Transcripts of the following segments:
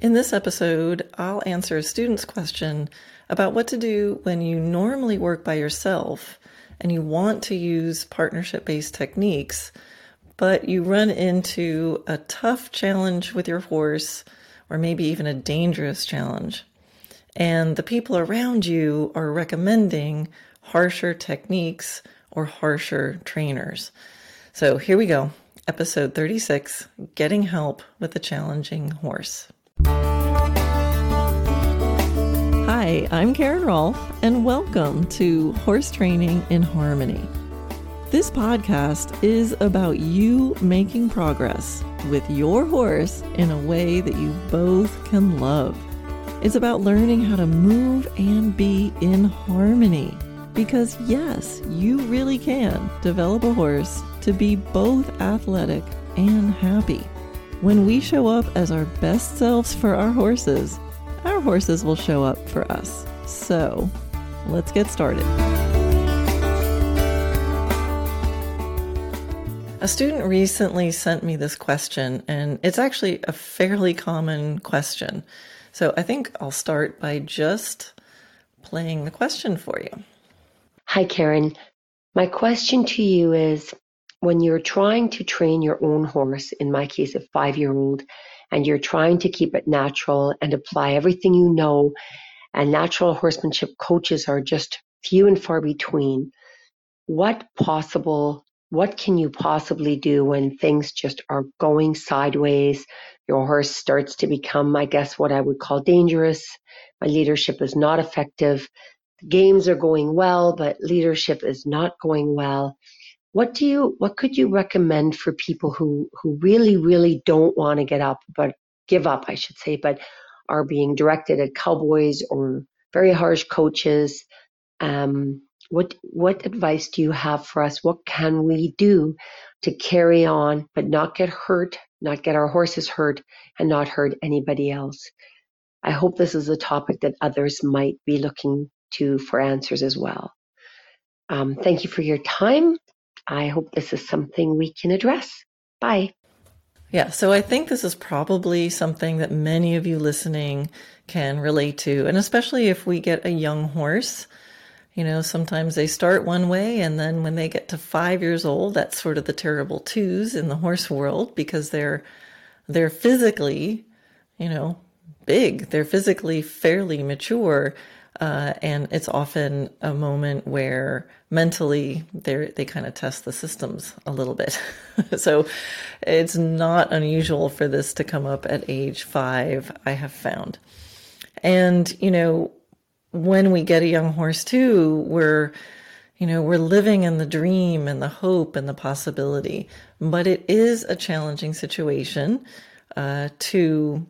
In this episode, I'll answer a student's question about what to do when you normally work by yourself and you want to use partnership based techniques, but you run into a tough challenge with your horse or maybe even a dangerous challenge. And the people around you are recommending harsher techniques or harsher trainers. So here we go. Episode 36 Getting Help with a Challenging Horse. Hi, I'm Karen Rolfe, and welcome to Horse Training in Harmony. This podcast is about you making progress with your horse in a way that you both can love. It's about learning how to move and be in harmony. Because, yes, you really can develop a horse to be both athletic and happy. When we show up as our best selves for our horses, our horses will show up for us. So, let's get started. A student recently sent me this question, and it's actually a fairly common question. So I think I'll start by just playing the question for you. Hi, Karen. My question to you is when you're trying to train your own horse, in my case, a five year old, and you're trying to keep it natural and apply everything you know, and natural horsemanship coaches are just few and far between, what possible what can you possibly do when things just are going sideways? Your horse starts to become, I guess, what I would call dangerous. My leadership is not effective. Games are going well, but leadership is not going well. What do you, what could you recommend for people who, who really, really don't want to get up, but give up, I should say, but are being directed at cowboys or very harsh coaches? Um, what what advice do you have for us? What can we do to carry on but not get hurt, not get our horses hurt, and not hurt anybody else? I hope this is a topic that others might be looking to for answers as well. Um, thank you for your time. I hope this is something we can address. Bye. Yeah, so I think this is probably something that many of you listening can relate to, and especially if we get a young horse you know, sometimes they start one way, and then when they get to five years old, that's sort of the terrible twos in the horse world because they're they're physically, you know, big. They're physically fairly mature, uh, and it's often a moment where mentally they they kind of test the systems a little bit. so it's not unusual for this to come up at age five. I have found, and you know when we get a young horse too, we're, you know, we're living in the dream and the hope and the possibility. But it is a challenging situation uh, to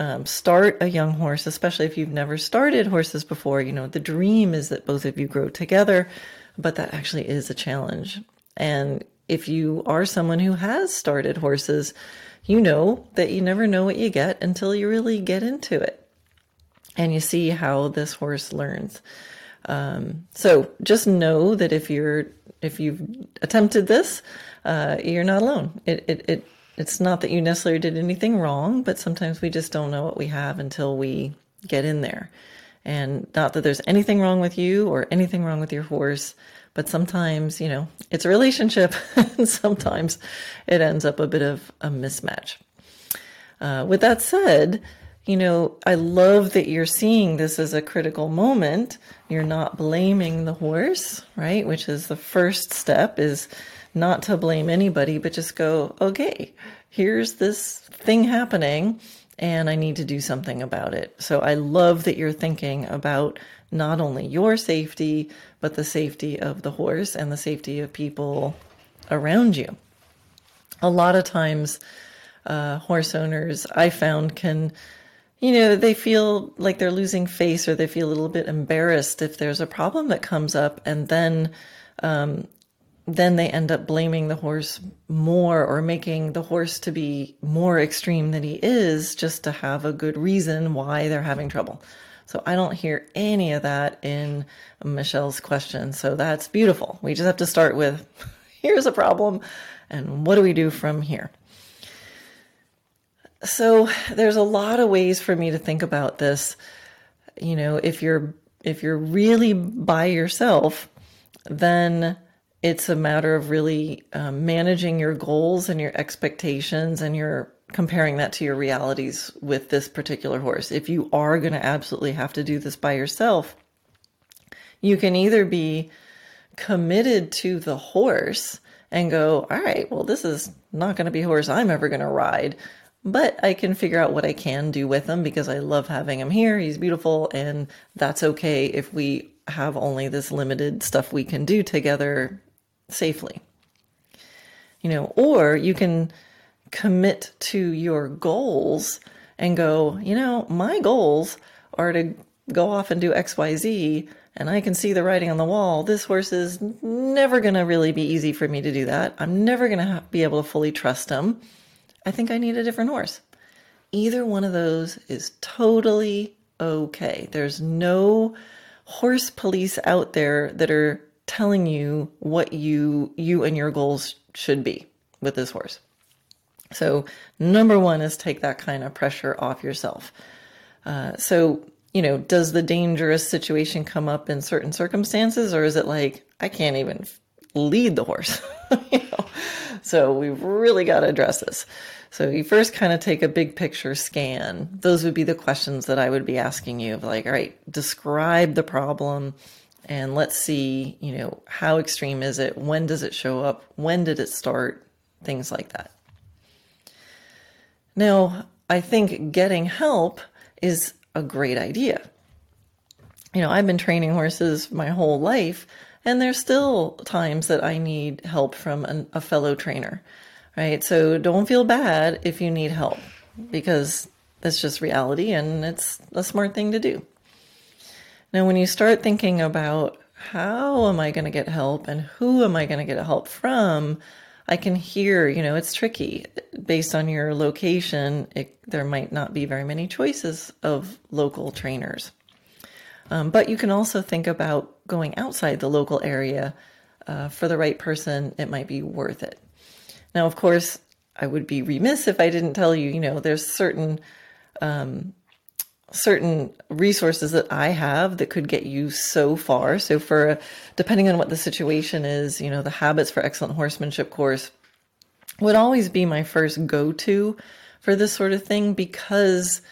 um, start a young horse, especially if you've never started horses before. You know, the dream is that both of you grow together, but that actually is a challenge. And if you are someone who has started horses, you know that you never know what you get until you really get into it and you see how this horse learns. Um, so just know that if you're if you've attempted this, uh, you're not alone. It, it it it's not that you necessarily did anything wrong, but sometimes we just don't know what we have until we get in there. And not that there's anything wrong with you or anything wrong with your horse, but sometimes, you know, it's a relationship and sometimes it ends up a bit of a mismatch. Uh, with that said, you know, I love that you're seeing this as a critical moment. You're not blaming the horse, right? Which is the first step is not to blame anybody, but just go, okay, here's this thing happening and I need to do something about it. So I love that you're thinking about not only your safety, but the safety of the horse and the safety of people around you. A lot of times, uh, horse owners I found can you know, they feel like they're losing face or they feel a little bit embarrassed if there's a problem that comes up and then um, then they end up blaming the horse more or making the horse to be more extreme than he is just to have a good reason why they're having trouble. So I don't hear any of that in Michelle's question. So that's beautiful. We just have to start with here's a problem and what do we do from here? so there's a lot of ways for me to think about this. You know, if you're if you're really by yourself, then it's a matter of really um, managing your goals and your expectations and your comparing that to your realities with this particular horse. If you are going to absolutely have to do this by yourself, you can either be committed to the horse and go, all right, well, this is not going to be a horse I'm ever going to ride, but I can figure out what I can do with him because I love having him here. He's beautiful, and that's okay if we have only this limited stuff we can do together safely. You know, or you can commit to your goals and go, you know, my goals are to go off and do XYZ, and I can see the writing on the wall. This horse is never going to really be easy for me to do that. I'm never going to be able to fully trust him. I think I need a different horse. Either one of those is totally okay. There's no horse police out there that are telling you what you you and your goals should be with this horse. So number one is take that kind of pressure off yourself. Uh, so you know, does the dangerous situation come up in certain circumstances, or is it like I can't even lead the horse? you know, so we've really got to address this. So you first kind of take a big picture scan. Those would be the questions that I would be asking you of like, all right, describe the problem and let's see, you know, how extreme is it? When does it show up? When did it start? Things like that. Now, I think getting help is a great idea. You know, I've been training horses my whole life, and there's still times that I need help from an, a fellow trainer, right? So don't feel bad if you need help because that's just reality and it's a smart thing to do. Now, when you start thinking about how am I going to get help and who am I going to get help from, I can hear, you know, it's tricky based on your location. It, there might not be very many choices of local trainers. Um, but you can also think about going outside the local area. Uh, for the right person, it might be worth it. Now, of course, I would be remiss if I didn't tell you, you know, there's certain um, certain resources that I have that could get you so far. So for depending on what the situation is, you know, the habits for excellent horsemanship course would always be my first go-to for this sort of thing because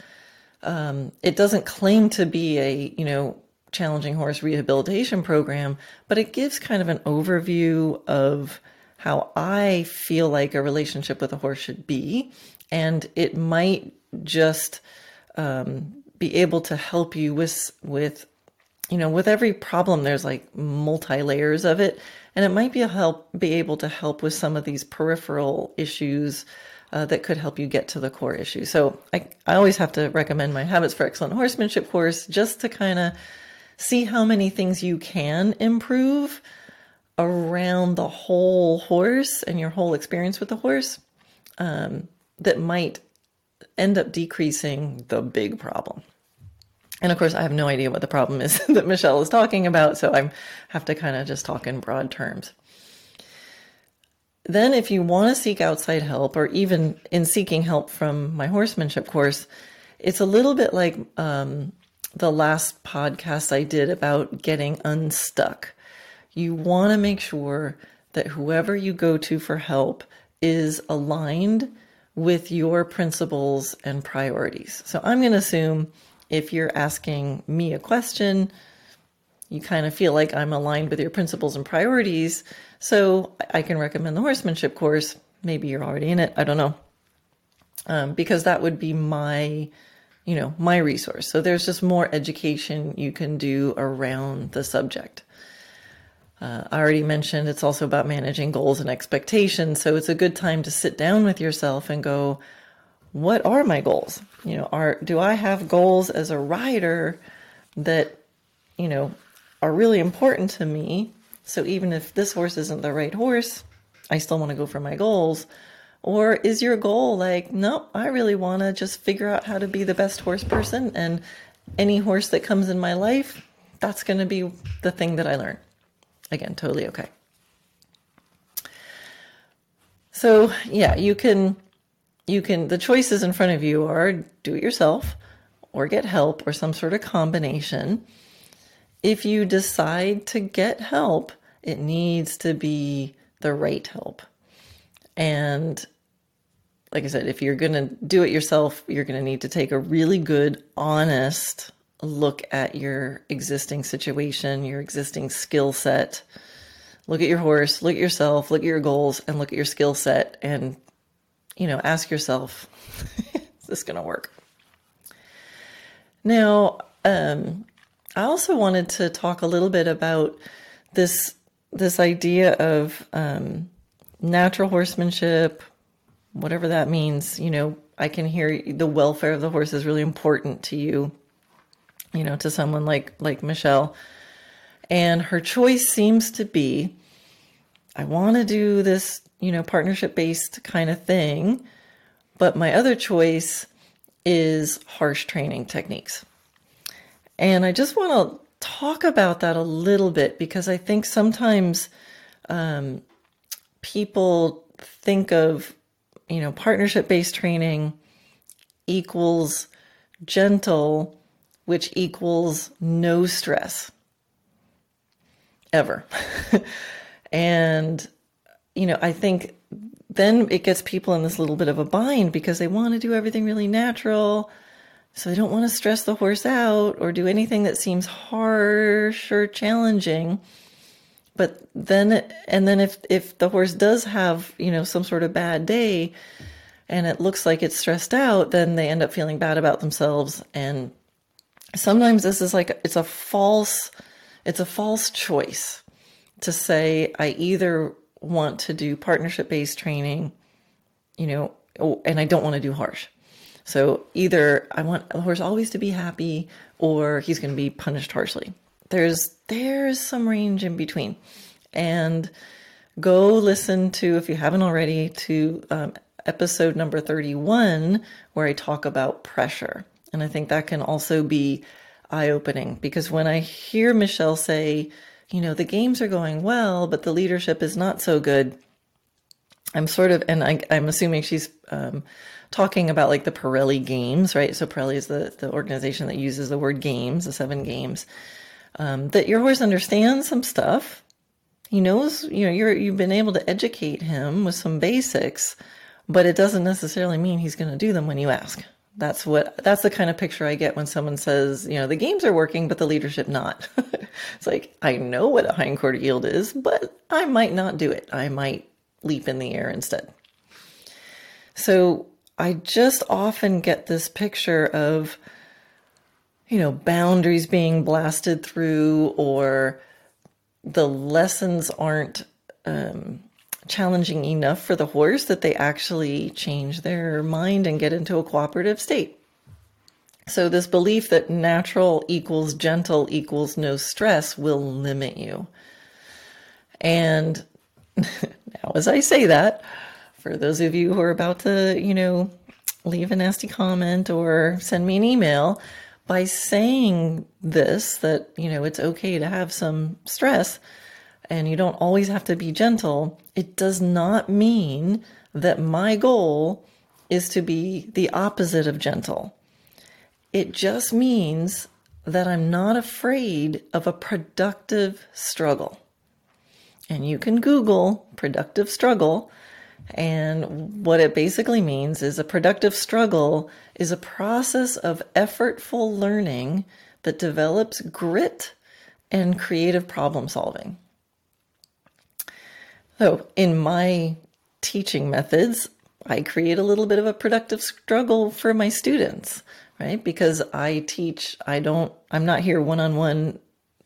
um, it doesn't claim to be a, you know, challenging horse rehabilitation program, but it gives kind of an overview of how I feel like a relationship with a horse should be. And it might just um, be able to help you with with you know with every problem there's like multi layers of it. And it might be a help be able to help with some of these peripheral issues uh, that could help you get to the core issue. So I, I always have to recommend my habits for excellent horsemanship course just to kind of see how many things you can improve around the whole horse and your whole experience with the horse um, that might end up decreasing the big problem. And of course, I have no idea what the problem is that Michelle is talking about, so I have to kind of just talk in broad terms. Then, if you want to seek outside help, or even in seeking help from my horsemanship course, it's a little bit like um, the last podcast I did about getting unstuck. You want to make sure that whoever you go to for help is aligned with your principles and priorities. So I'm going to assume if you're asking me a question, you kind of feel like I'm aligned with your principles and priorities. So I can recommend the horsemanship course. Maybe you're already in it. I don't know. Um, because that would be my, you know, my resource. So there's just more education you can do around the subject. Uh, I already mentioned it's also about managing goals and expectations. So it's a good time to sit down with yourself and go, what are my goals? You know, are do I have goals as a rider that, you know, are really important to me? So even if this horse isn't the right horse, I still want to go for my goals. Or is your goal like, no, I really want to just figure out how to be the best horse person and any horse that comes in my life, that's going to be the thing that I learn. Again, totally okay. So, yeah, you can you can, the choices in front of you are do it yourself or get help or some sort of combination. If you decide to get help, it needs to be the right help. And like I said, if you're going to do it yourself, you're going to need to take a really good, honest look at your existing situation, your existing skill set. Look at your horse, look at yourself, look at your goals, and look at your skill set. And, you know, ask yourself, is this going to work? Now, um, I also wanted to talk a little bit about this this idea of um, natural horsemanship, whatever that means. You know, I can hear the welfare of the horse is really important to you. You know, to someone like like Michelle, and her choice seems to be, I want to do this, you know, partnership based kind of thing, but my other choice is harsh training techniques. And I just want to talk about that a little bit because I think sometimes um, people think of, you know, partnership based training equals gentle, which equals no stress ever. and, you know, I think then it gets people in this little bit of a bind because they want to do everything really natural so they don't want to stress the horse out or do anything that seems harsh or challenging. But then, and then if, if the horse does have, you know, some sort of bad day and it looks like it's stressed out, then they end up feeling bad about themselves. And sometimes this is like, it's a false, it's a false choice to say, I either want to do partnership based training, you know, and I don't want to do harsh. So either I want the horse always to be happy or he's going to be punished harshly. There's there's some range in between. And go listen to if you haven't already to um, episode number 31 where I talk about pressure. And I think that can also be eye opening because when I hear Michelle say, you know, the games are going well, but the leadership is not so good. I'm sort of, and I, am assuming she's um, talking about like the Parelli games, right? So Parelli is the, the organization that uses the word games, the seven games. Um, that your horse understands some stuff. He knows, you know, you're you've been able to educate him with some basics, but it doesn't necessarily mean he's going to do them when you ask. That's what that's the kind of picture I get when someone says, you know, the games are working, but the leadership not. it's like I know what a hindquarter yield is, but I might not do it. I might leap in the air instead. So I just often get this picture of, you know, boundaries being blasted through or the lessons aren't um, challenging enough for the horse that they actually change their mind and get into a cooperative state. So, this belief that natural equals gentle equals no stress will limit you. And now, as I say that, for those of you who are about to, you know, leave a nasty comment or send me an email, by saying this, that, you know, it's okay to have some stress and you don't always have to be gentle, it does not mean that my goal is to be the opposite of gentle. It just means that I'm not afraid of a productive struggle. And you can Google productive struggle and what it basically means is a productive struggle is a process of effortful learning that develops grit and creative problem solving. So, in my teaching methods, I create a little bit of a productive struggle for my students, right? Because I teach, I don't, I'm not here one on one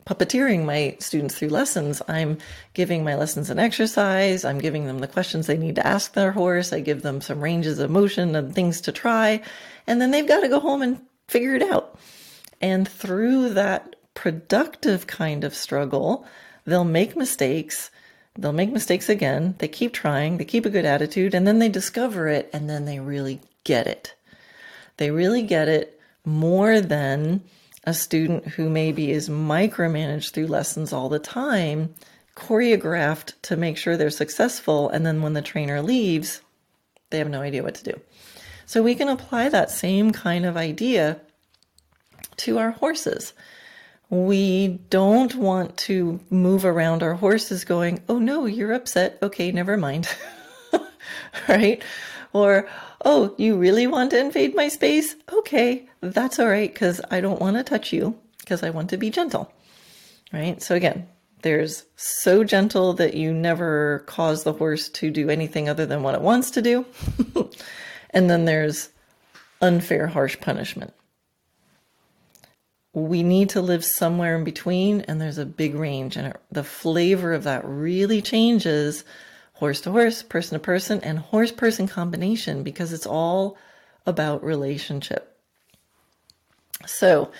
puppeteering my students through lessons. I'm giving my lessons an exercise. I'm giving them the questions they need to ask their horse. I give them some ranges of motion and things to try. And then they've got to go home and figure it out. And through that productive kind of struggle, they'll make mistakes. They'll make mistakes again. They keep trying. They keep a good attitude. And then they discover it. And then they really get it. They really get it more than a student who maybe is micromanaged through lessons all the time, choreographed to make sure they're successful, and then when the trainer leaves, they have no idea what to do. So we can apply that same kind of idea to our horses. We don't want to move around our horses going, oh no, you're upset. Okay, never mind. right? Or, oh, you really want to invade my space? Okay, that's all right because I don't want to touch you because I want to be gentle. Right? So again, there's so gentle that you never cause the horse to do anything other than what it wants to do. and then there's unfair, harsh punishment. We need to live somewhere in between, and there's a big range, and the flavor of that really changes horse to horse, person to person, and horse person combination because it's all about relationship. So,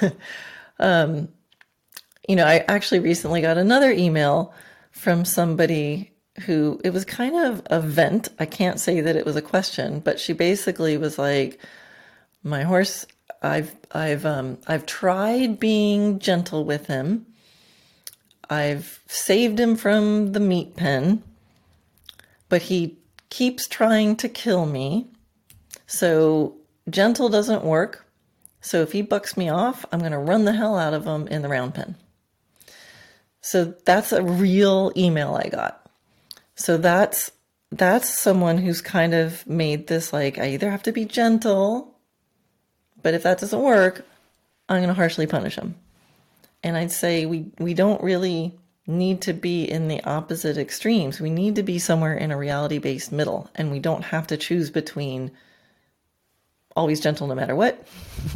um, you know, I actually recently got another email from somebody who it was kind of a vent. I can't say that it was a question, but she basically was like, "My horse, I've I've um I've tried being gentle with him. I've saved him from the meat pen, but he keeps trying to kill me. So gentle doesn't work. So if he bucks me off, I'm going to run the hell out of him in the round pen." So that's a real email I got. So that's that's someone who's kind of made this like I either have to be gentle, but if that doesn't work, I'm going to harshly punish him. And I'd say we we don't really need to be in the opposite extremes. We need to be somewhere in a reality-based middle and we don't have to choose between always gentle no matter what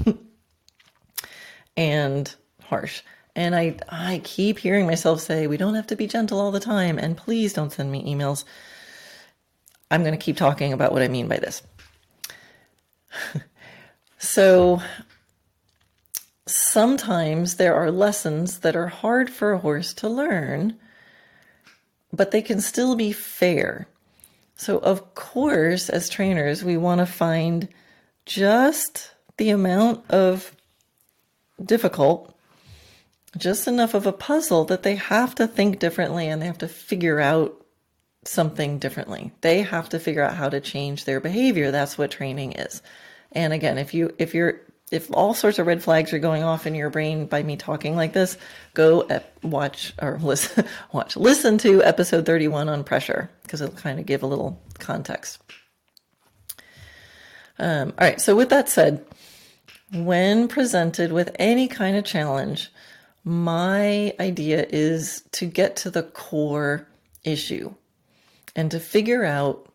and harsh. And I, I keep hearing myself say, we don't have to be gentle all the time. And please don't send me emails. I'm going to keep talking about what I mean by this. so sometimes there are lessons that are hard for a horse to learn, but they can still be fair. So, of course, as trainers, we want to find just the amount of difficult just enough of a puzzle that they have to think differently and they have to figure out something differently. They have to figure out how to change their behavior. That's what training is. And again, if you if you're if all sorts of red flags are going off in your brain by me talking like this, go watch or listen watch listen to episode 31 on pressure because it'll kind of give a little context. Um, all right, so with that said, when presented with any kind of challenge, my idea is to get to the core issue and to figure out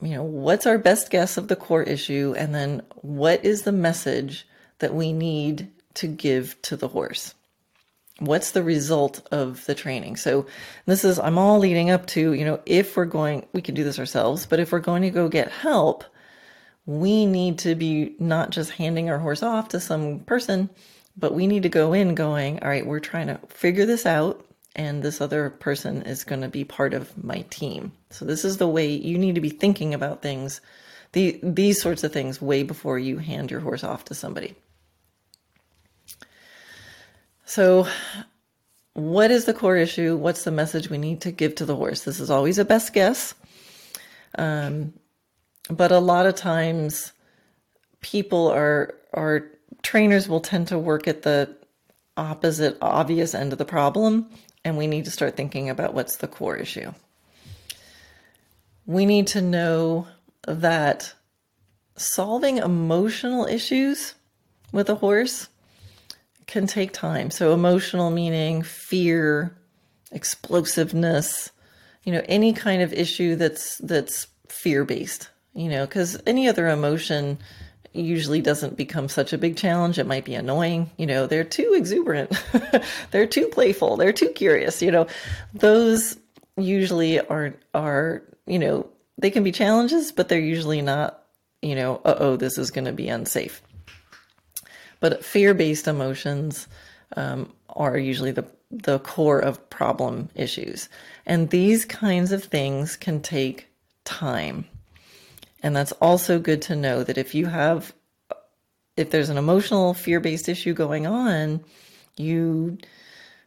you know what's our best guess of the core issue? And then what is the message that we need to give to the horse? What's the result of the training? So this is i'm all leading up to you know if we're going we can do this ourselves but if we're going to go get help we need to be not just handing our horse off to some person but we need to go in going, all right, we're trying to figure this out, and this other person is going to be part of my team. So this is the way you need to be thinking about things, the, these sorts of things, way before you hand your horse off to somebody. So, what is the core issue? What's the message we need to give to the horse? This is always a best guess. Um, but a lot of times people are are trainers will tend to work at the opposite obvious end of the problem, and we need to start thinking about what's the core issue. We need to know that solving emotional issues with a horse can take time. So, emotional meaning fear, explosiveness, you know, any kind of issue that's that's fear based. You know, because any other emotion usually doesn't become such a big challenge. It might be annoying. You know, they're too exuberant. they're too playful. They're too curious. You know, those usually are, are, you know, they can be challenges, but they're usually not, you know, uh oh, this is going to be unsafe. But fear based emotions um, are usually the, the core of problem issues. And these kinds of things can take time. And that's also good to know that if you have, if there's an emotional fear based issue going on, you,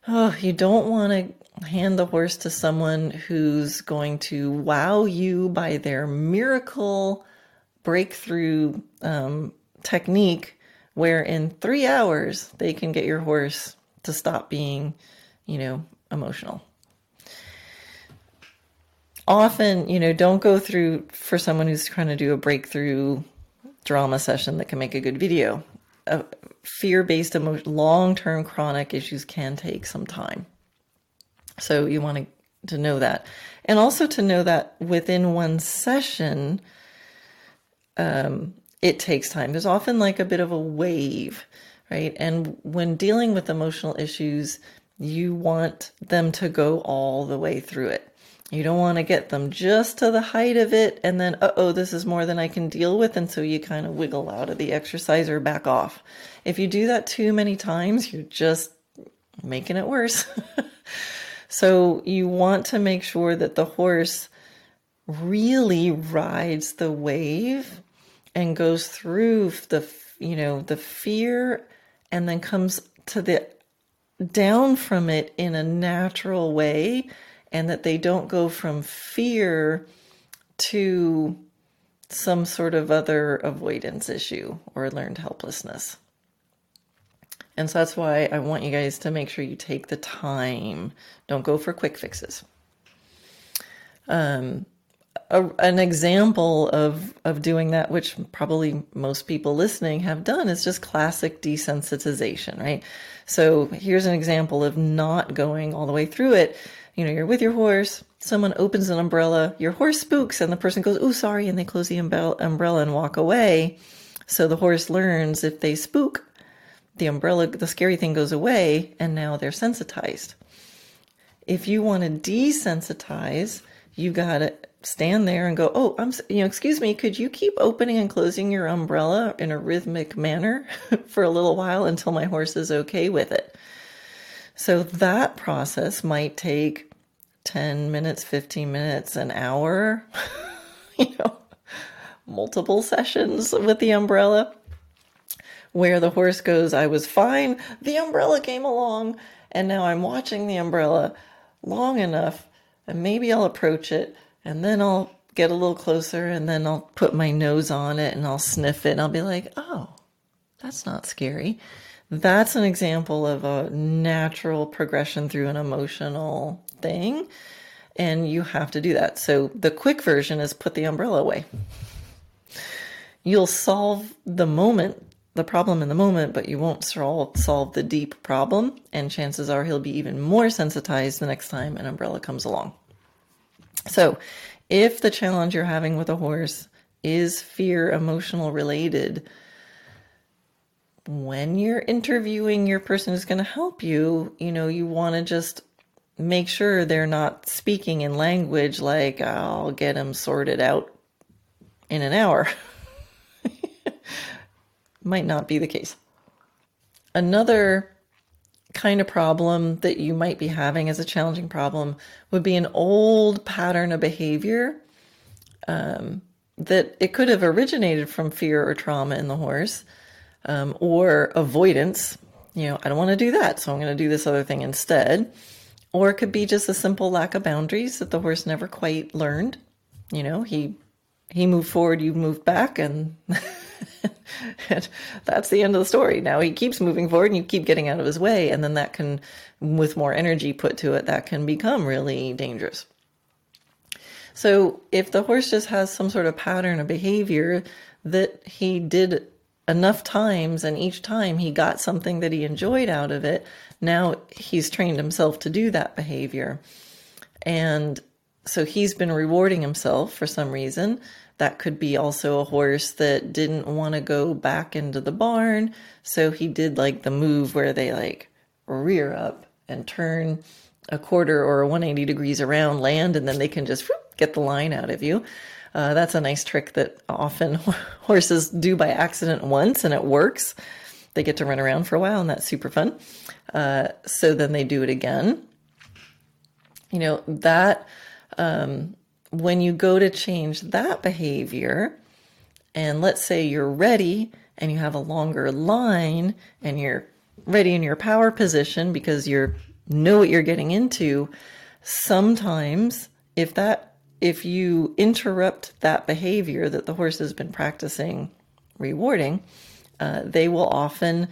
oh, you don't want to hand the horse to someone who's going to wow you by their miracle breakthrough um, technique where in three hours they can get your horse to stop being, you know, emotional. Often, you know, don't go through for someone who's trying to do a breakthrough drama session that can make a good video. Uh, fear based emotion, long term chronic issues can take some time. So you want to, to know that. And also to know that within one session, um, it takes time. There's often like a bit of a wave, right? And when dealing with emotional issues, you want them to go all the way through it. You don't want to get them just to the height of it and then, uh oh, this is more than I can deal with. And so you kind of wiggle out of the exercise or back off. If you do that too many times, you're just making it worse. so you want to make sure that the horse really rides the wave and goes through the you know the fear and then comes to the down from it in a natural way and that they don't go from fear to some sort of other avoidance issue or learned helplessness. And so that's why I want you guys to make sure you take the time. Don't go for quick fixes. Um, a, an example of of doing that, which probably most people listening have done, is just classic desensitization, right? So here's an example of not going all the way through it. You know, you're with your horse, someone opens an umbrella, your horse spooks, and the person goes, "Oh, sorry," and they close the umbrella and walk away. So the horse learns if they spook, the umbrella, the scary thing goes away, and now they're sensitized. If you want to desensitize, you got to stand there and go, "Oh, I'm you know, excuse me, could you keep opening and closing your umbrella in a rhythmic manner for a little while until my horse is okay with it?" So that process might take 10 minutes, 15 minutes, an hour, you know, multiple sessions with the umbrella where the horse goes, "I was fine, the umbrella came along, and now I'm watching the umbrella long enough and maybe I'll approach it and then I'll get a little closer and then I'll put my nose on it and I'll sniff it and I'll be like, oh, that's not scary. That's an example of a natural progression through an emotional thing. And you have to do that. So the quick version is put the umbrella away. You'll solve the moment, the problem in the moment, but you won't solve, the deep problem. And chances are he'll be even more sensitized the next time an umbrella comes along. So, if the challenge you're having with a horse is fear emotional related, when you're interviewing your person who's going to help you, you know, you want to just make sure they're not speaking in language like, I'll get them sorted out in an hour. Might not be the case. Another kind of problem that you might be having as a challenging problem would be an old pattern of behavior um, that it could have originated from fear or trauma in the horse um, or avoidance. You know, I don't want to do that, so I'm going to do this other thing instead. Or it could be just a simple lack of boundaries that the horse never quite learned. You know, he he moved forward, you moved back, and and that's the end of the story. Now he keeps moving forward and you keep getting out of his way. And then that can, with more energy put to it, that can become really dangerous. So if the horse just has some sort of pattern of behavior that he did enough times and each time he got something that he enjoyed out of it, now he's trained himself to do that behavior. And so he's been rewarding himself for some reason that could be also a horse that didn't want to go back into the barn. So he did like the move where they like rear up and turn a quarter or 180 degrees around land, and then they can just whoop, get the line out of you. Uh, that's a nice trick that often horses do by accident once and it works. They get to run around for a while, and that's super fun. Uh, so then they do it again. You know, that um, when you go to change that behavior, and let's say you're ready and you have a longer line and you're ready in your power position because you know what you're getting into, sometimes if that if you interrupt that behavior that the horse has been practicing rewarding, uh, they will often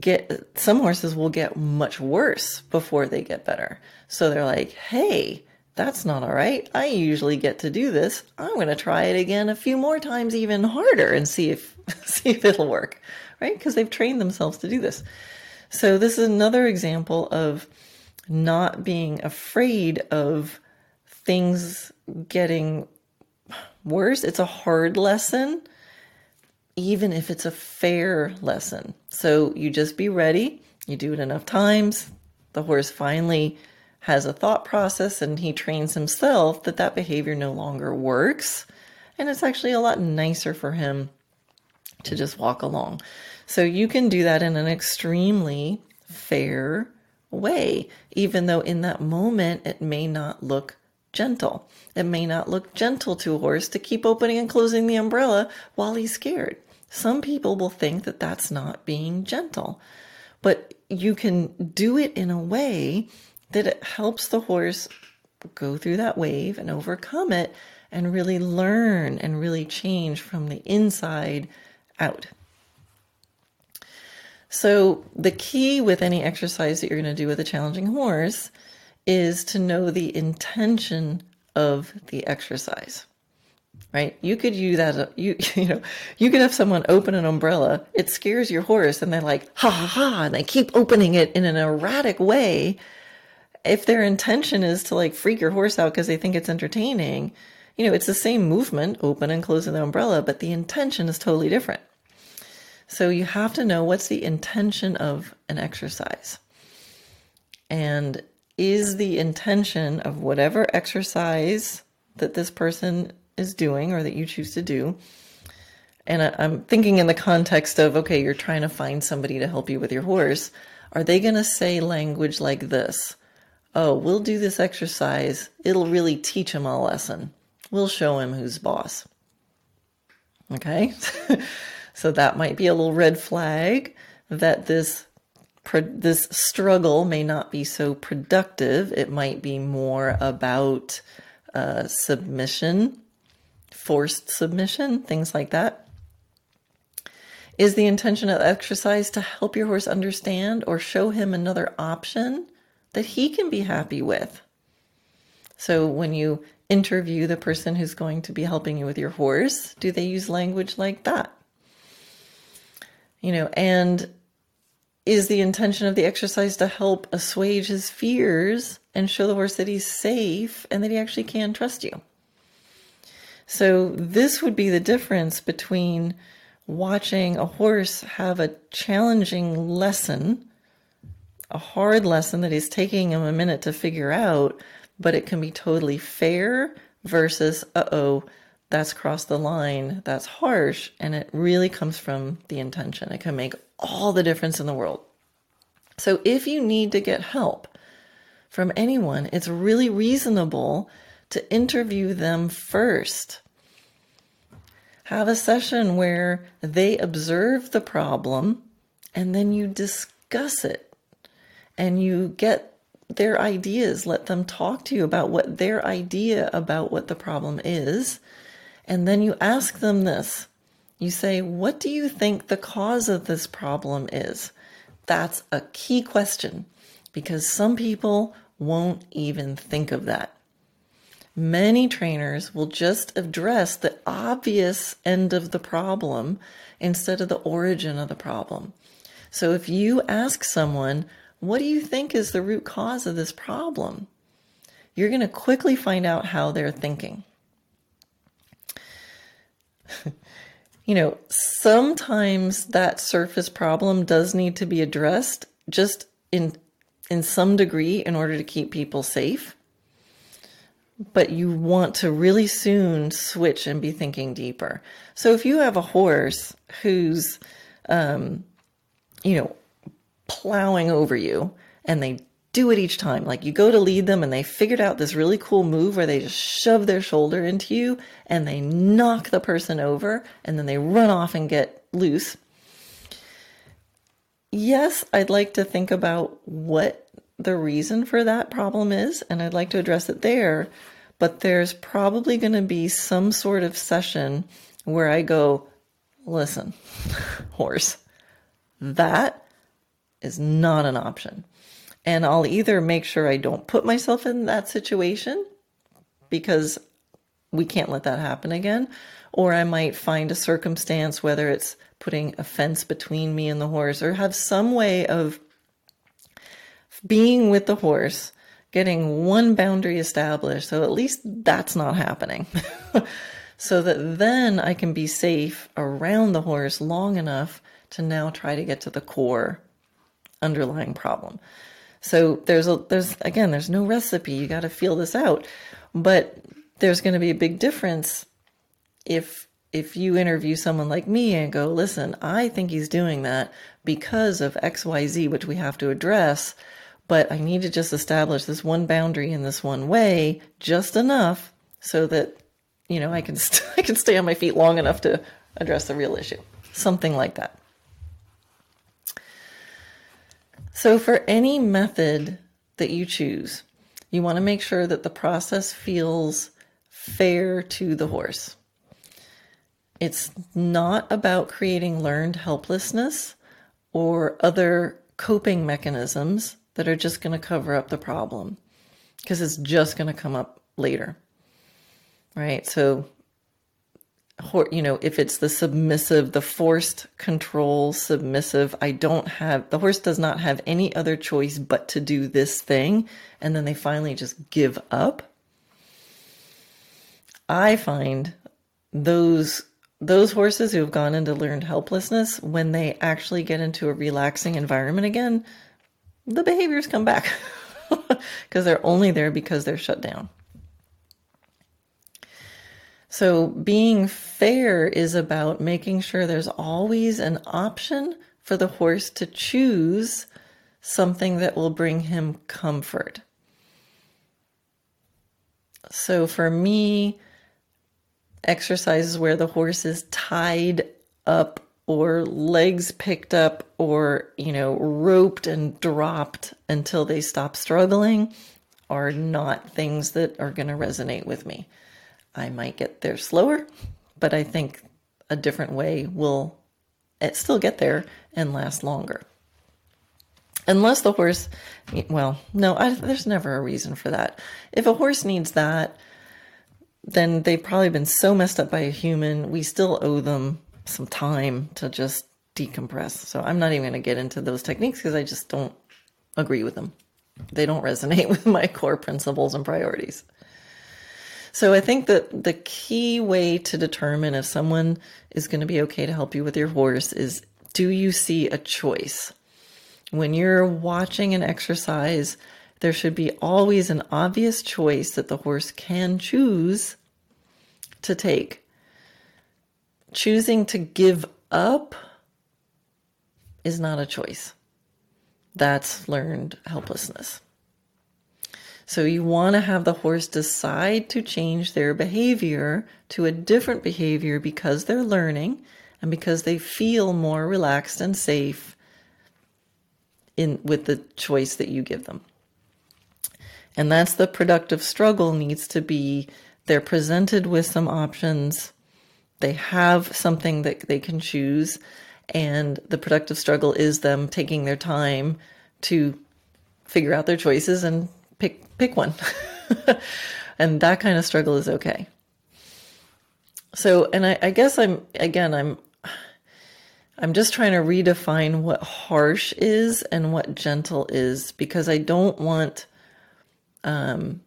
get some horses will get much worse before they get better. So they're like, hey, that's not all right. I usually get to do this. I'm going to try it again a few more times, even harder, and see if see if it'll work, right? Because they've trained themselves to do this. So this is another example of not being afraid of things getting worse. It's a hard lesson, even if it's a fair lesson. So you just be ready. You do it enough times. The horse finally has a thought process and he trains himself that that behavior no longer works. And it's actually a lot nicer for him to just walk along. So you can do that in an extremely fair way, even though in that moment it may not look gentle. It may not look gentle to a horse to keep opening and closing the umbrella while he's scared. Some people will think that that's not being gentle, but you can do it in a way that it helps the horse go through that wave and overcome it and really learn and really change from the inside out. So, the key with any exercise that you're going to do with a challenging horse is to know the intention of the exercise. Right? You could use that you you know, you could have someone open an umbrella, it scares your horse and they're like, ha ha ha, and they keep opening it in an erratic way. If their intention is to like freak your horse out because they think it's entertaining, you know, it's the same movement, open and closing the umbrella, but the intention is totally different. So you have to know what's the intention of an exercise. And is the intention of whatever exercise that this person is doing or that you choose to do. And I, am thinking in the context of, okay, you're trying to find somebody to help you with your horse. Are they going to say language like this? Oh, we'll do this exercise. It'll really teach him a lesson. We'll show him who's boss. Okay. so that might be a little red flag that this this struggle may not be so productive. It might be more about uh, submission, forced submission, things like that. Is the intention of exercise to help your horse understand or show him another option that he can be happy with? So when you interview the person who's going to be helping you with your horse, do they use language like that? You know, and is the intention of the exercise to help assuage his fears and show the horse that he's safe and that he actually can trust you. So, this would be the difference between watching a horse have a challenging lesson, a hard lesson that he's taking him a minute to figure out, but it can be totally fair versus, uh oh, that's crossed the line, that's harsh, and it really comes from the intention. It can make all the difference in the world. So if you need to get help from anyone, it's really reasonable to interview them first. Have a session where they observe the problem and then you discuss it and you get their ideas. Let them talk to you about what their idea about what the problem is. And then you ask them this you say, What do you think the cause of this problem is? That's a key question because some people won't even think of that. Many trainers will just address the obvious end of the problem instead of the origin of the problem. So if you ask someone, What do you think is the root cause of this problem? you're going to quickly find out how they're thinking. You know, sometimes that surface problem does need to be addressed just in in some degree in order to keep people safe. But you want to really soon switch and be thinking deeper. So if you have a horse who's um, you know, plowing over you and they do it each time. Like you go to lead them and they figured out this really cool move where they just shove their shoulder into you and they knock the person over and then they run off and get loose. Yes, I'd like to think about what the reason for that problem is and I'd like to address it there. but there's probably going to be some sort of session where I go, listen, horse, that is not an option. And I'll either make sure I don't put myself in that situation because we can't let that happen again, or I might find a circumstance, whether it's putting a fence between me and the horse, or have some way of being with the horse, getting one boundary established. So at least that's not happening. so that then I can be safe around the horse long enough to now try to get to the core underlying problem. So there's a there's again there's no recipe. You got to feel this out. But there's going to be a big difference if if you interview someone like me and go, "Listen, I think he's doing that because of XYZ which we have to address, but I need to just establish this one boundary in this one way just enough so that you know, I can st- I can stay on my feet long enough to address the real issue." Something like that. So, for any method that you choose, you want to make sure that the process feels fair to the horse. It's not about creating learned helplessness or other coping mechanisms that are just going to cover up the problem because it's just going to come up later. Right? So, you know, if it's the submissive, the forced control submissive, I don't have, the horse does not have any other choice but to do this thing. And then they finally just give up. I find those those horses who have gone into learned helplessness when they actually get into a relaxing environment again the behaviors come back because they're only there because they're shut down so, being fair is about making sure there's always an option for the horse to choose something that will bring him comfort. So, for me, exercises where the horse is tied up or legs picked up or, you know, roped and dropped until they stop struggling are not things that are going to resonate with me. I might get there slower, but I think a different way will eh, still get there and last longer. Unless the horse, well, no, I, there's never a reason for that. If a horse needs that, then they've probably been so messed up by a human. We still owe them some time to just decompress. So I'm not even going to get into those techniques because I just don't agree with them. They don't resonate with my core principles and priorities. So I think that the key way to determine if someone is going to be okay to help you with your horse is do you see a choice? When you're watching an exercise, there should be always an obvious choice that the horse can choose to take. Choosing to give up is not a choice. That's learned helplessness. So you want to have the horse decide to change their behavior to a different behavior because they're learning and because they feel more relaxed and safe in with the choice that you give them. And that's the productive struggle needs to be they're presented with some options. They have something that they can choose and the productive struggle is them taking their time to figure out their choices and pick pick one. and that kind of struggle is okay. So, and I, I guess I'm again, I'm I'm just trying to redefine what harsh is and what gentle is because I don't want um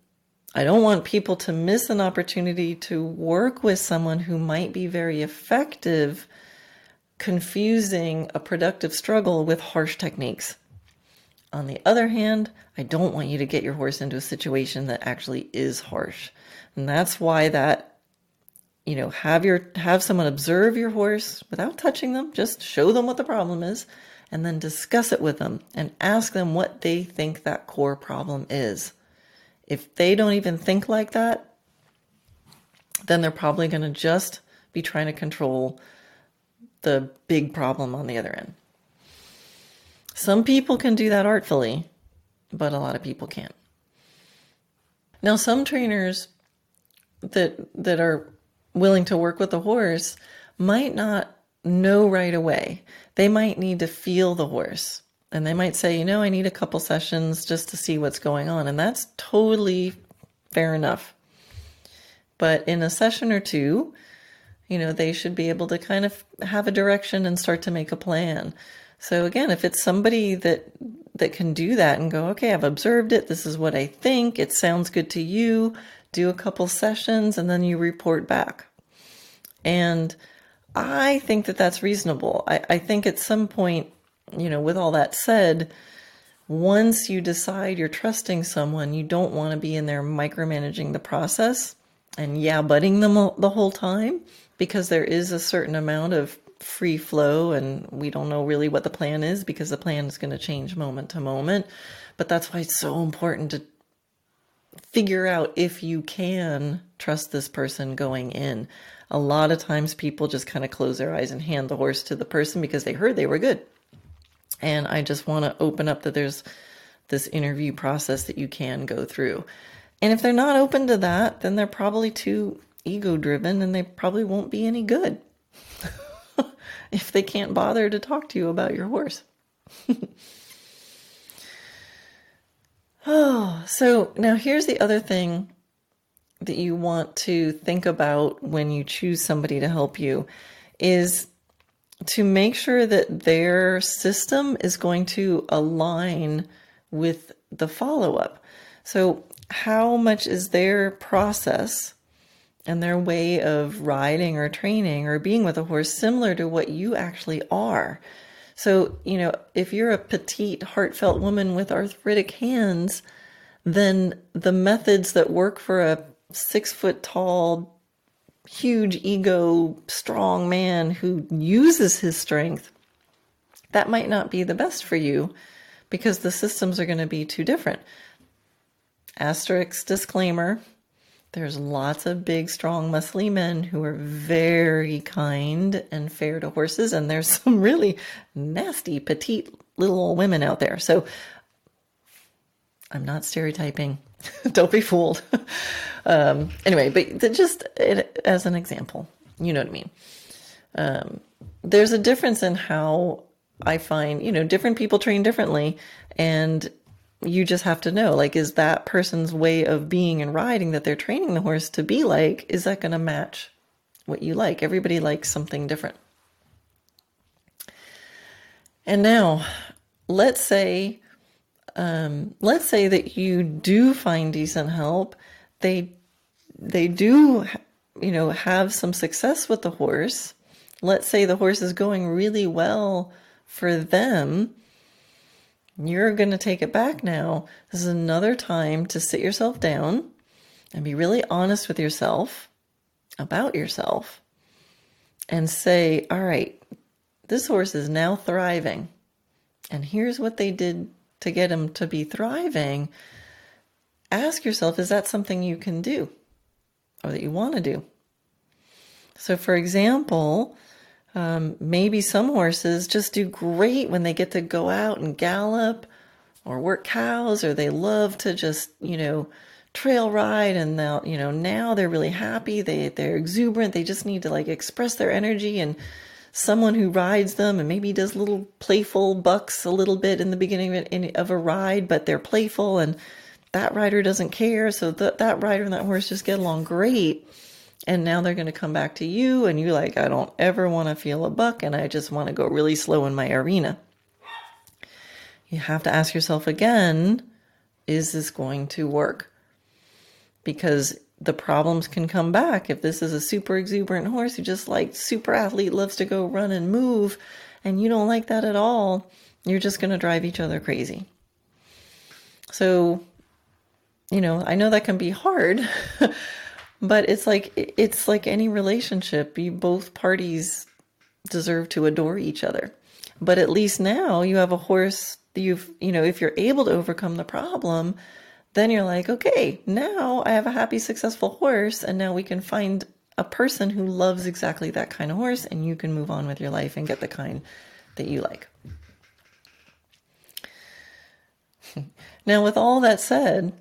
I don't want people to miss an opportunity to work with someone who might be very effective confusing a productive struggle with harsh techniques. On the other hand, I don't want you to get your horse into a situation that actually is harsh. And that's why that you know, have your have someone observe your horse without touching them, just show them what the problem is and then discuss it with them and ask them what they think that core problem is. If they don't even think like that, then they're probably going to just be trying to control the big problem on the other end. Some people can do that artfully, but a lot of people can't. Now, some trainers that that are willing to work with the horse might not know right away. They might need to feel the horse. And they might say, you know, I need a couple sessions just to see what's going on. And that's totally fair enough. But in a session or two, you know, they should be able to kind of have a direction and start to make a plan. So again, if it's somebody that that can do that and go, okay, I've observed it. This is what I think. It sounds good to you. Do a couple sessions and then you report back. And I think that that's reasonable. I, I think at some point, you know, with all that said, once you decide you're trusting someone, you don't want to be in there micromanaging the process and yeah, butting them the whole time because there is a certain amount of free flow and we don't know really what the plan is because the plan is going to change moment to moment. But that's why it's so important to figure out if you can trust this person going in. A lot of times people just kind of close their eyes and hand the horse to the person because they heard they were good. And I just want to open up that there's this interview process that you can go through. And if they're not open to that, then they're probably too ego driven and they probably won't be any good if they can't bother to talk to you about your horse. oh, so now here's the other thing that you want to think about when you choose somebody to help you is to make sure that their system is going to align with the follow up. So, how much is their process and their way of riding or training or being with a horse similar to what you actually are? So, you know, if you're a petite, heartfelt woman with arthritic hands, then the methods that work for a six foot tall, huge ego, strong man who uses his strength, that might not be the best for you because the systems are going to be too different. Asterisk disclaimer there's lots of big, strong, muscly men who are very kind and fair to horses, and there's some really nasty, petite little old women out there. So I'm not stereotyping. Don't be fooled. um, anyway, but just it, as an example, you know what I mean. Um, there's a difference in how I find, you know, different people train differently, and you just have to know, like, is that person's way of being and riding that they're training the horse to be like, is that going to match what you like? Everybody likes something different. And now, let's say um, let's say that you do find decent help, they they do you know have some success with the horse. Let's say the horse is going really well for them. You're going to take it back now. This is another time to sit yourself down and be really honest with yourself about yourself and say, all right, this horse is now thriving. And here's what they did to get him to be thriving, ask yourself is that something you can do or that you want to do? So, for example, um, maybe some horses just do great when they get to go out and gallop or work cows, or they love to just, you know, trail ride and now, you know, now they're really happy. They, they're exuberant. They just need to like express their energy and someone who rides them and maybe does little playful bucks a little bit in the beginning of a ride, but they're playful and that rider doesn't care. So that that rider and that horse just get along great. And now they're going to come back to you and you're like, I don't ever want to feel a buck and I just want to go really slow in my arena. You have to ask yourself again, is this going to work? Because the problems can come back. If this is a super exuberant horse who just like super athlete loves to go run and move, and you don't like that at all, you're just going to drive each other crazy. So, you know, I know that can be hard, but it's like it's like any relationship. You both parties deserve to adore each other. But at least now you have a horse you've, you know, if you're able to overcome the problem, then you're like, okay, now I have a happy, successful horse, and now we can find a person who loves exactly that kind of horse, and you can move on with your life and get the kind that you like. now, with all that said,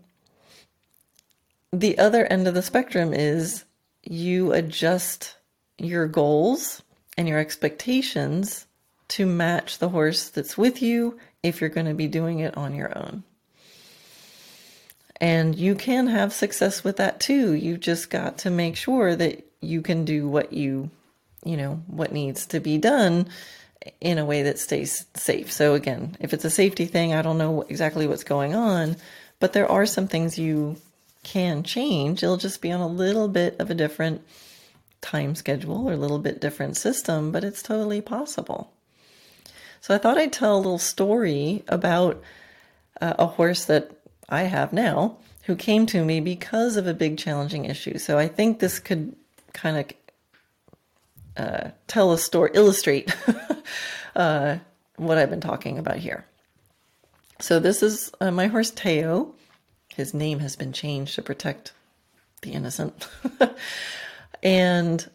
the other end of the spectrum is you adjust your goals and your expectations to match the horse that's with you if you're going to be doing it on your own. And you can have success with that too. You've just got to make sure that you can do what you, you know, what needs to be done in a way that stays safe. So again, if it's a safety thing, I don't know exactly what's going on, but there are some things you can change. It'll just be on a little bit of a different time schedule or a little bit different system, but it's totally possible. So I thought I'd tell a little story about uh, a horse that I have now who came to me because of a big challenging issue. So I think this could kind of uh, tell a story, illustrate uh, what I've been talking about here. So this is uh, my horse Teo. His name has been changed to protect the innocent. and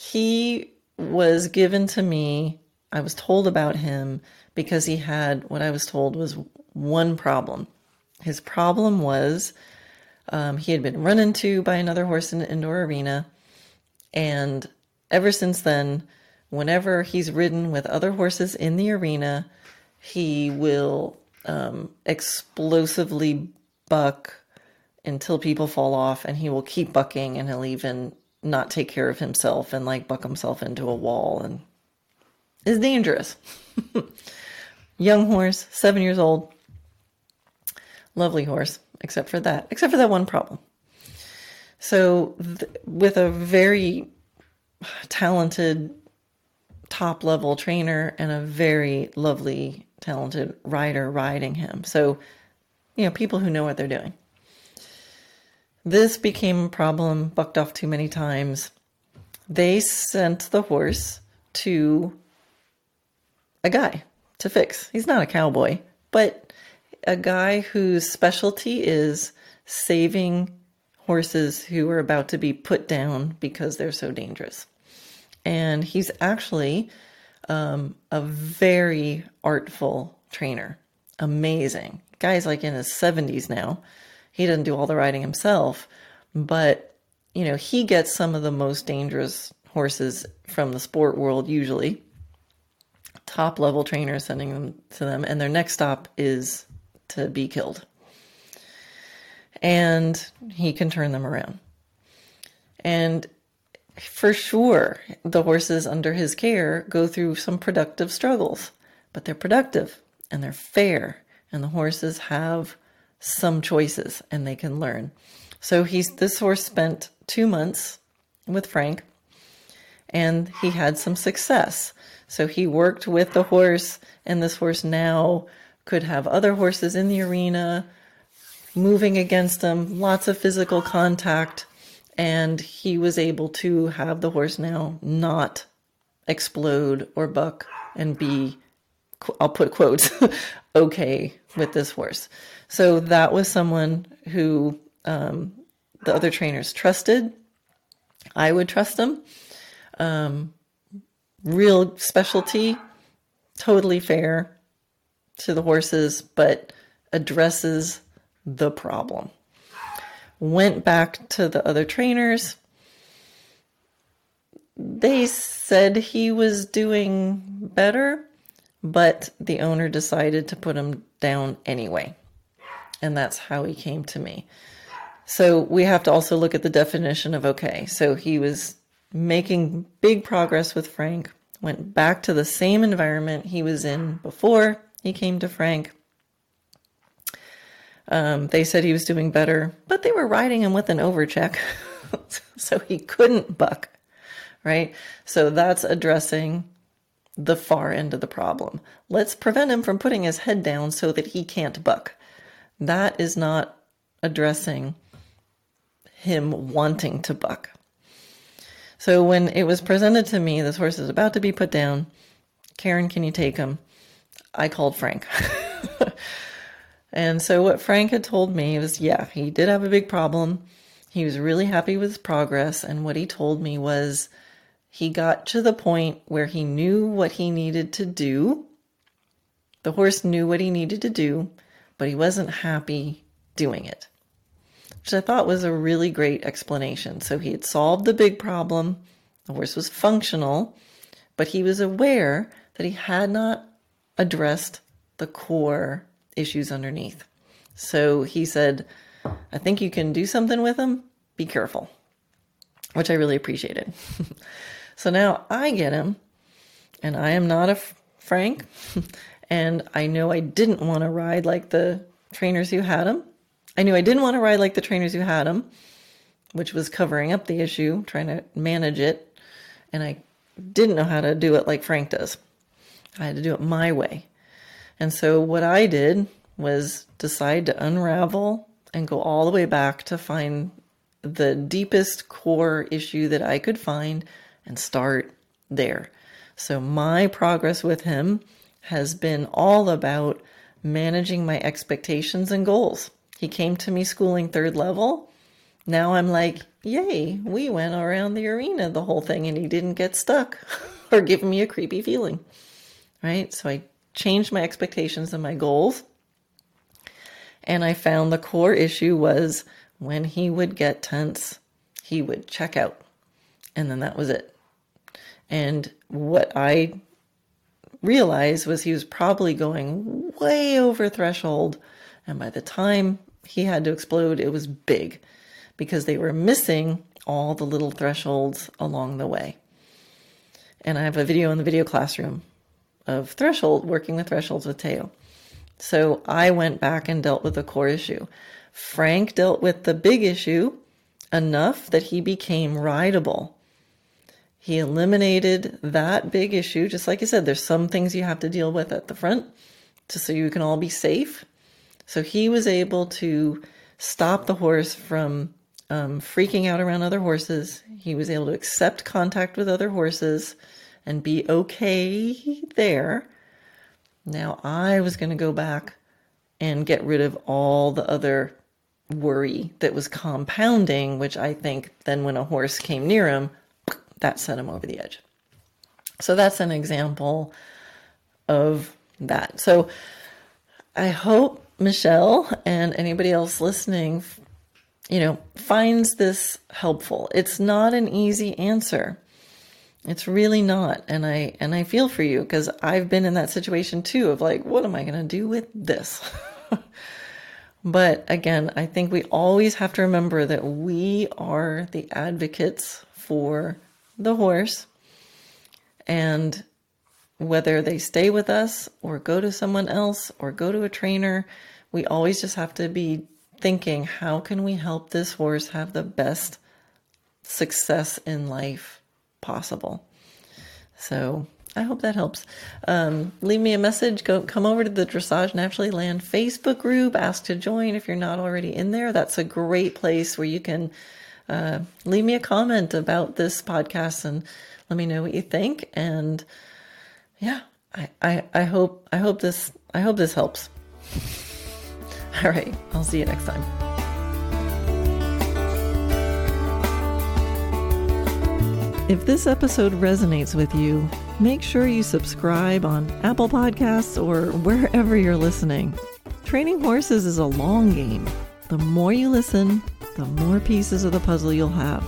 he was given to me, I was told about him because he had what I was told was one problem. His problem was um, he had been run into by another horse in an indoor arena, and ever since then, whenever he's ridden with other horses in the arena, he will um, explosively buck until people fall off, and he will keep bucking, and he'll even not take care of himself and like buck himself into a wall, and is dangerous. Young horse, seven years old, lovely horse, except for that, except for that one problem. So, th- with a very talented top level trainer and a very lovely talented rider riding him. So, you know, people who know what they're doing. This became a problem, bucked off too many times. They sent the horse to a guy to fix. He's not a cowboy, but a guy whose specialty is saving horses who are about to be put down because they're so dangerous and he's actually um, a very artful trainer. Amazing. Guy's like in his 70s now. He doesn't do all the riding himself, but you know, he gets some of the most dangerous horses from the sport world usually. Top level trainers sending them to them, and their next stop is to be killed. And he can turn them around. And for sure, the horses under his care go through some productive struggles, but they're productive and they're fair, and the horses have some choices and they can learn. So he's this horse spent two months with Frank and he had some success. So he worked with the horse, and this horse now could have other horses in the arena moving against him, lots of physical contact and he was able to have the horse now not explode or buck and be I'll put quotes okay with this horse. So that was someone who um, the other trainers trusted. I would trust them. Um, real specialty, totally fair to the horses, but addresses the problem went back to the other trainers. They said he was doing better, but the owner decided to put him down anyway. And that's how he came to me. So we have to also look at the definition of okay. So he was making big progress with Frank, went back to the same environment he was in before he came to Frank um, they said he was doing better, but they were riding him with an overcheck, so he couldn't buck, right? So that's addressing the far end of the problem. Let's prevent him from putting his head down so that he can't buck. That is not addressing him wanting to buck. So when it was presented to me, this horse is about to be put down. Karen, can you take him? I called Frank. And so what Frank had told me was, yeah, he did have a big problem. He was really happy with his progress. And what he told me was he got to the point where he knew what he needed to do. The horse knew what he needed to do, but he wasn't happy doing it. which I thought was a really great explanation. So he had solved the big problem, the horse was functional, but he was aware that he had not addressed the core issues underneath. So he said, I think you can do something with him. Be careful, which I really appreciated. so now I get him, and I am not a Frank, and I know I didn't want to ride like the trainers who had him. I knew I didn't want to ride like the trainers who had him, which was covering up the issue, trying to manage it. And I didn't know how to do it like Frank does. I had to do it my way. And so what I did was decide to unravel and go all the way back to find the deepest core issue that I could find and start there. So my progress with him has been all about managing my expectations and goals. He came to me schooling third level. Now I'm like, yay, we went around the arena the whole thing and he didn't get stuck or give me a creepy feeling. Right? So I changed my expectations and my goals. And I found the core issue was when he would get tense, he would check out. And then that was it. And what I realized was he was probably going way over threshold. And by the time he had to explode, it was big because they were missing all the little thresholds along the way. And I have a video in the video classroom of threshold, working with thresholds with Teo. So I went back and dealt with the core issue. Frank dealt with the big issue enough that he became rideable. He eliminated that big issue. Just like I said, there's some things you have to deal with at the front just so you can all be safe. So he was able to stop the horse from um, freaking out around other horses. He was able to accept contact with other horses and be okay there. Now I was going to go back and get rid of all the other worry that was compounding, which I think then when a horse came near him, that sent him over the edge. So that's an example of that. So I hope Michelle and anybody else listening, you know, finds this helpful. It's not an easy answer. It's really not. And I and I feel for you because I've been in that situation too of like, what am I to do with this? but again, I think we always have to remember that we are the advocates for the horse. And whether they stay with us or go to someone else or go to a trainer, we always just have to be thinking how can we help this horse have the best success in life possible? So I hope that helps. Um, leave me a message. Go come over to the Dressage Naturally Land Facebook group. Ask to join if you're not already in there. That's a great place where you can uh, leave me a comment about this podcast and let me know what you think. And yeah, I, I, I hope I hope this I hope this helps. All right, I'll see you next time. If this episode resonates with you, make sure you subscribe on Apple Podcasts or wherever you're listening. Training horses is a long game. The more you listen, the more pieces of the puzzle you'll have.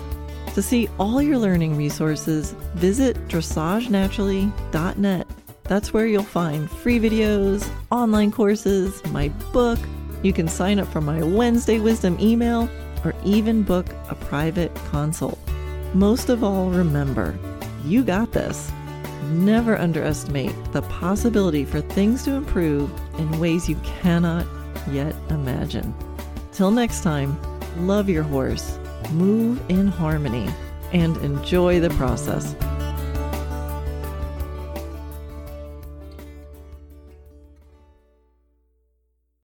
To see all your learning resources, visit dressagenaturally.net. That's where you'll find free videos, online courses, my book. You can sign up for my Wednesday Wisdom email or even book a private consult. Most of all, remember, you got this. Never underestimate the possibility for things to improve in ways you cannot yet imagine. Till next time, love your horse, move in harmony, and enjoy the process.